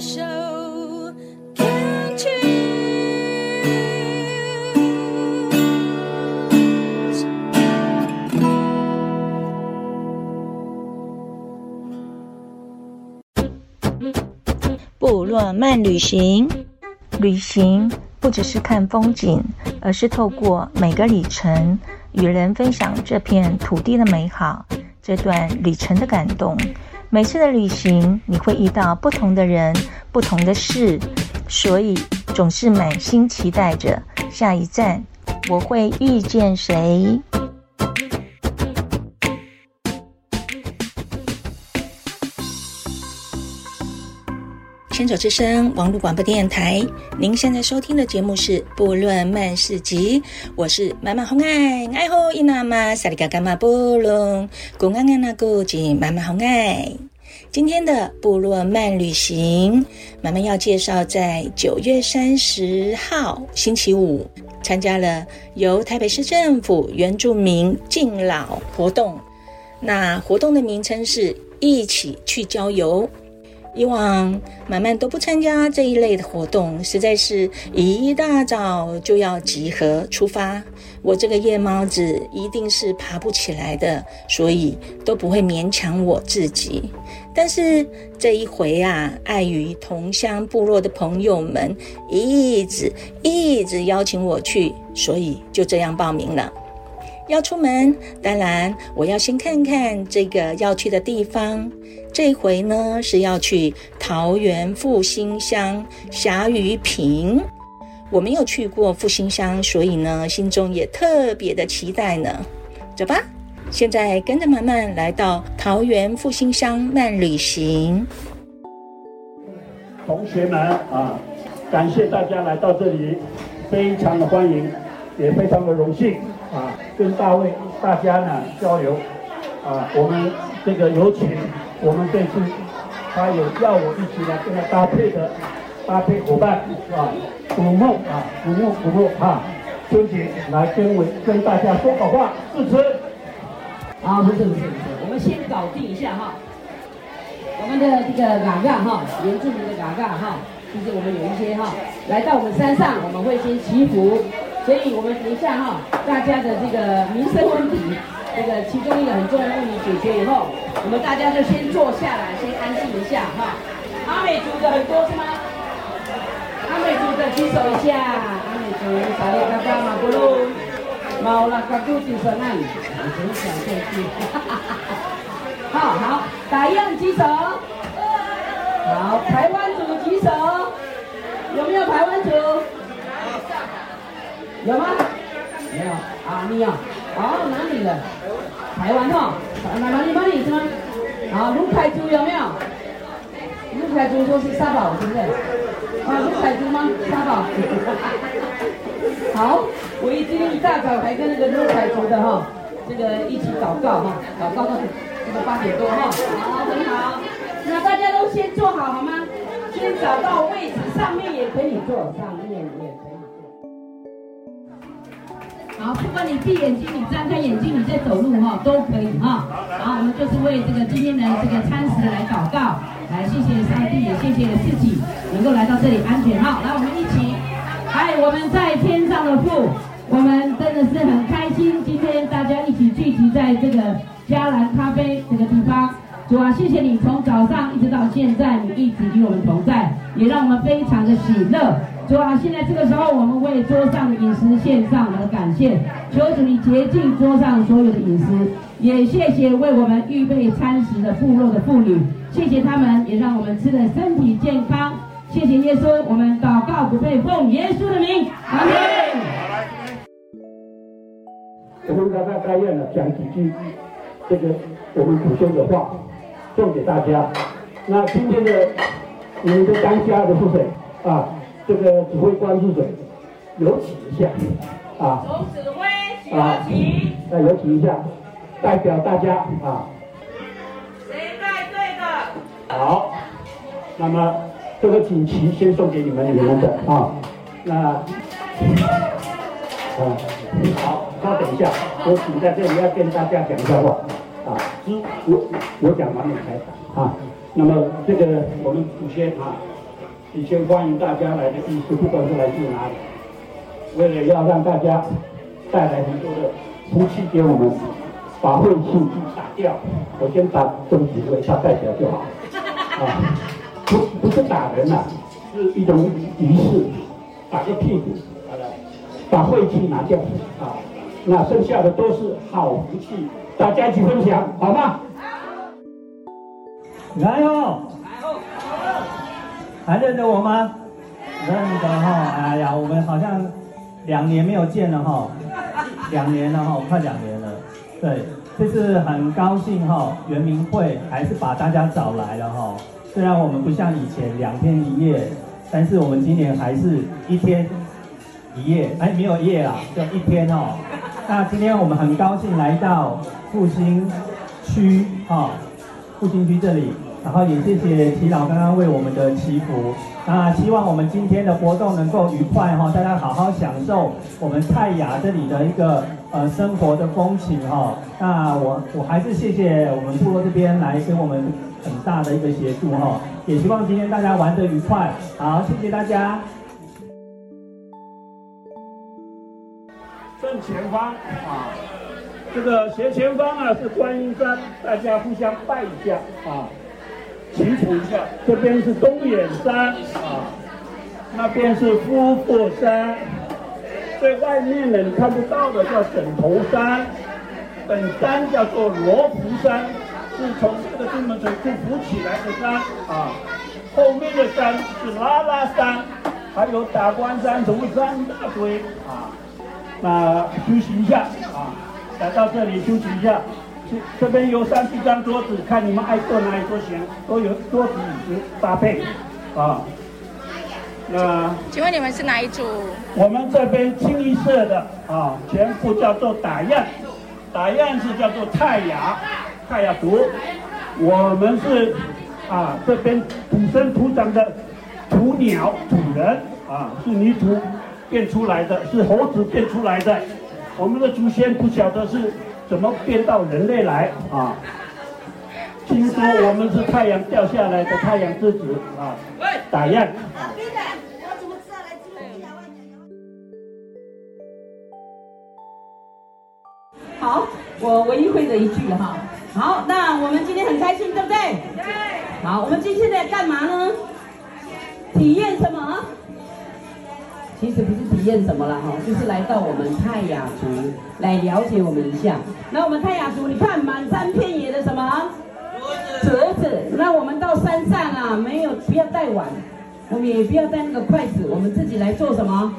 手，Can't choose。部落漫旅行，旅行不只是看风景，而是透过每个里程，与人分享这片土地的美好，这段旅程的感动。每次的旅行，你会遇到不同的人、不同的事，所以总是满心期待着下一站我会遇见谁。牵手之声网络广播电台，您现在收听的节目是《部落漫市集》，我是妈妈红爱，爱护伊娜玛萨里嘎嘎玛部落，古安安那古吉妈妈红爱。今天的部落漫旅行，妈妈要介绍在九月三十号星期五参加了由台北市政府原住民敬老活动，那活动的名称是一起去郊游。以往满满都不参加这一类的活动，实在是一大早就要集合出发。我这个夜猫子一定是爬不起来的，所以都不会勉强我自己。但是这一回啊，碍于同乡部落的朋友们一直一直邀请我去，所以就这样报名了。要出门，当然我要先看看这个要去的地方。这回呢是要去桃园复兴乡霞雨坪。我没有去过复兴乡，所以呢心中也特别的期待呢。走吧，现在跟着慢慢来到桃园复兴乡慢旅行。同学们啊，感谢大家来到这里，非常的欢迎，也非常的荣幸。啊，跟大卫大家呢交流，啊，我们这个有请我们这次他有要我一起来跟他搭配的搭配伙伴啊，古梦啊，古梦古梦啊，春姐来跟我跟大家说好话，致辞。啊，不是不是不是，我们先搞定一下哈，我们的这个嘎嘎哈，原住民的嘎嘎哈，就是我们有一些哈，来到我们山上，我们会先祈福。所以我们等一下哈，大家的这个民生问题，这个其中一个很重要的问题解决以后，我们大家就先坐下来，先安静一下哈。阿美族的很多是吗？阿美族的举手一下，阿美族大家刚刚马布鲁，毛拉卡杜举手那里，我真想上去，好好，打样举手，好，台湾族举手，有没有台湾族？有吗？没有啊，你有？哦，哪里的？台湾哈，哪哪里哪里是吗？啊，鲁凯珠有没有？鲁凯珠说是沙宝，对不对？啊，鲁凯珠吗？沙宝。好，我今天一大早还跟那个鲁凯珠的哈，这个一起祷告哈，祷告到这个八点多哈。好，很好。那大家都先坐好好吗？先找到位置，上面也可以坐，上面也。好，不管你闭眼睛，你张开眼睛，你在走路哈，都可以哈。好，我们就是为这个今天的这个餐食来祷告，来谢谢上帝，也谢谢自己能够来到这里安全哈。来，我们一起，哎，我们在天上的父，我们真的是很开心，今天大家一起聚集在这个嘉兰咖啡这个地方。主啊，谢谢你从早上一直到现在，你一直与我们同在，也让我们非常的喜乐。主啊，现在这个时候，我们为桌上的饮食献上我们的感谢，求主你洁净桌上所有的饮食，也谢谢为我们预备餐食的部落的妇女，谢谢他们，也让我们吃的身体健康。谢谢耶稣，我们祷告不配奉耶稣的名，阿门。我们刚刚开宴了，讲几句这个我们祖先的话。送给大家。那今天的你们的当家的是谁啊？这个指挥官是谁？有请一下啊。总指挥啊，那有请一下，代表大家啊。谁带队的？好，那么这个锦旗先送给你们，你们的啊。那啊，好，稍等一下，我请在这里要跟大家讲一下话。啊，我我讲完了才啊。那么这个我们祖先啊，以前欢迎大家来的意思，不管是来自哪里，为了要让大家带来很多的福气给我们，把晦气打掉。我先打这么几位，他代表就好。啊，不不是打人呐、啊，是一种仪式，打个屁股，把晦气拿掉啊。那剩下的都是好福气，大家一起分享，好吗？来哦，还认得我吗？认得哈，哎呀，我们好像两年没有见了哈，两年了哈，快两年了。对，这次很高兴哈，圆明会还是把大家找来了哈。虽然我们不像以前两天一夜，但是我们今年还是一天一夜，哎，没有夜啦，就一天哦。那今天我们很高兴来到复兴区哈。复兴区这里，然后也谢谢祈老刚刚为我们的祈福，那希望我们今天的活动能够愉快哈，大家好好享受我们泰雅这里的一个呃生活的风情哈。那我我还是谢谢我们部落这边来给我们很大的一个协助哈，也希望今天大家玩得愉快，好，谢谢大家。正前方啊。这个斜前方啊是观音山，大家互相拜一下啊，祈福一下。这边是东眼山啊，那边是夫妇山，最外面人看不到的叫枕头山，本山叫做罗浮山，是从这个金门水库浮起来的山啊。后面的山是拉拉山，还有打关山、头山一大堆啊。那休息一下啊。来到这里休息一下，这这边有三四张桌子，看你们爱坐哪里都行，都有桌子椅子搭配，啊。那请问你们是哪一组？我们这边清一色的啊，全部叫做打样，打样是叫做泰雅，泰雅族。我们是啊，这边土生土长的土鸟土人啊，是泥土变出来的，是猴子变出来的。我们的祖先不晓得是怎么变到人类来啊！听说我们是太阳掉下来的太阳之子啊！打样。好，我唯一会的一句哈。好，那我们今天很开心，对不对？对。好，我们今天在干嘛呢？体验什么？其实不是体验什么了哈，就是来到我们泰雅族来了解我们一下。那我们泰雅族，你看满山遍野的什么？竹子。那我们到山上啊，没有不要带碗，我们也不要带那个筷子，我们自己来做什么？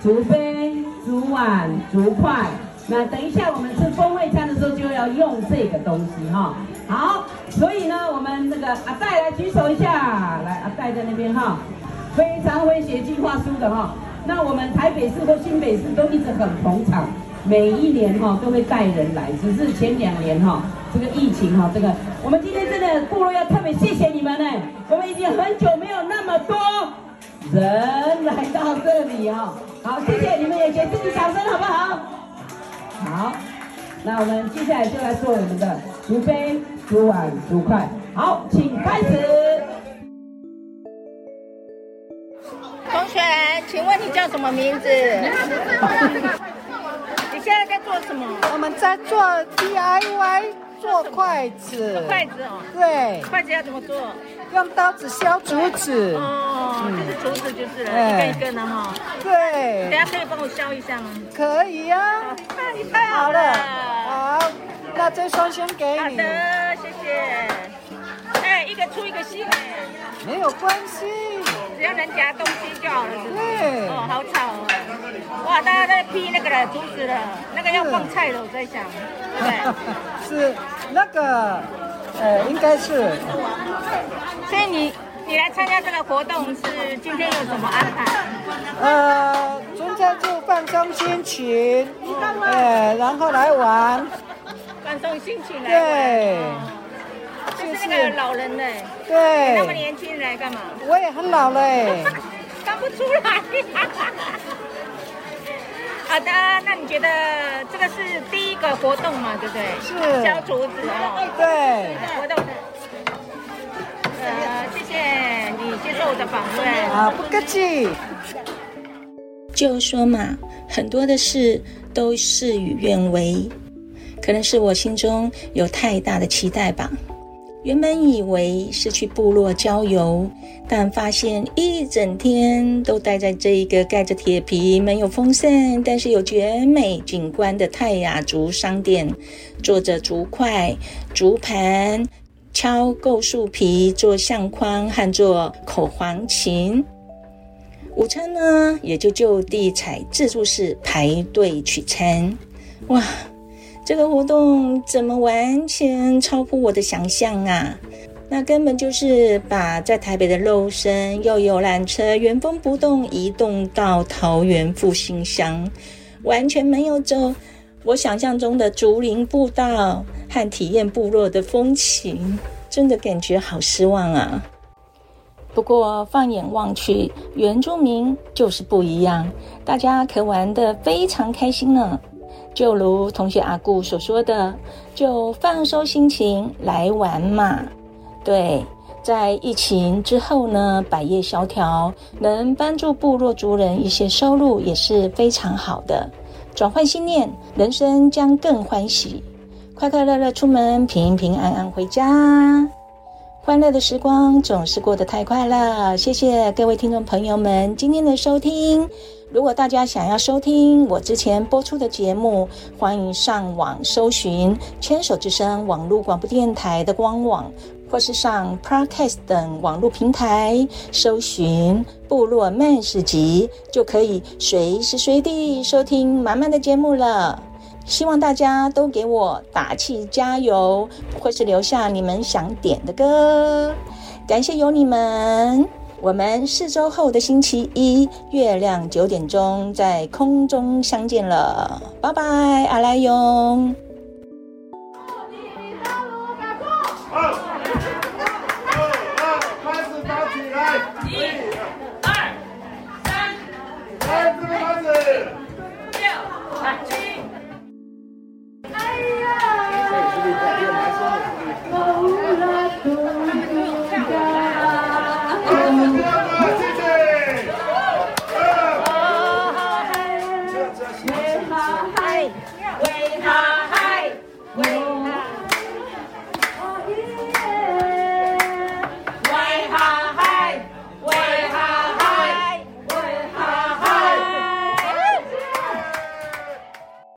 竹杯、竹碗、竹筷。那等一下我们吃风味餐的时候就要用这个东西哈。好，所以呢，我们那个阿戴来举手一下，来阿戴在那边哈。非常会写计划书的哈，那我们台北市或新北市都一直很捧场，每一年哈都会带人来，只是前两年哈这个疫情哈这个，我们今天真的部落要特别谢谢你们呢，我们已经很久没有那么多人来到这里哈，好谢谢你们也给自己掌声好不好？好，那我们接下来就来做我们的竹杯、竹碗、竹筷，好，请开始。请问你叫什么名字？你现在在做什么？我们在做 DIY 做筷子。筷子哦。对。筷子要怎么做？用刀子削竹子。哦，就是竹子就是了，一根一根的哈。对。等下可以帮我削一下吗？可以呀。那你太好了。好，那这双先给你。好的，谢谢。哎，一个粗一个细。没有关系。只要能夹东西就好了，是不是？对。哦，好吵哦！哇，大家在劈那个了，竹子了，那个要放菜的，我在想，对。是那个，呃，应该是。所以你你来参加这个活动是今天有什么安排？呃，中间就放松心情，哎，然后来玩。放松心情来玩。对。就是那个老人呢，对，那么年轻人来干嘛？我也很老嘞，看不出来。好 的，那你觉得这个是第一个活动嘛？对不对？是。削竹子哦。对。活动的。呃，谢谢你接受我的访问。啊，不客气。就说嘛，很多的事都事与愿违，可能是我心中有太大的期待吧。原本以为是去部落郊游，但发现一整天都待在这一个盖着铁皮、没有风扇，但是有绝美景观的泰雅族商店，做着竹筷、竹盘，敲构树皮做相框和做口簧琴。午餐呢，也就就地采自助式排队取餐。哇！这个活动怎么完全超乎我的想象啊？那根本就是把在台北的肉身又游览车原封不动移动到桃园复兴乡，完全没有走我想象中的竹林步道和体验部落的风情，真的感觉好失望啊！不过放眼望去，原住民就是不一样，大家可玩得非常开心呢。就如同学阿顾所说的，就放松心情来玩嘛。对，在疫情之后呢，百业萧条，能帮助部落族人一些收入也是非常好的。转换心念，人生将更欢喜，快快乐乐出门，平平安安回家。欢乐的时光总是过得太快了。谢谢各位听众朋友们今天的收听。如果大家想要收听我之前播出的节目，欢迎上网搜寻“牵手之声”网络广播电台的官网，或是上 Podcast 等网络平台搜寻“部落漫市集”，就可以随时随地收听满满的节目了。希望大家都给我打气加油，或是留下你们想点的歌。感谢有你们。我们四周后的星期一，月亮九点钟在空中相见了，拜拜，阿莱勇。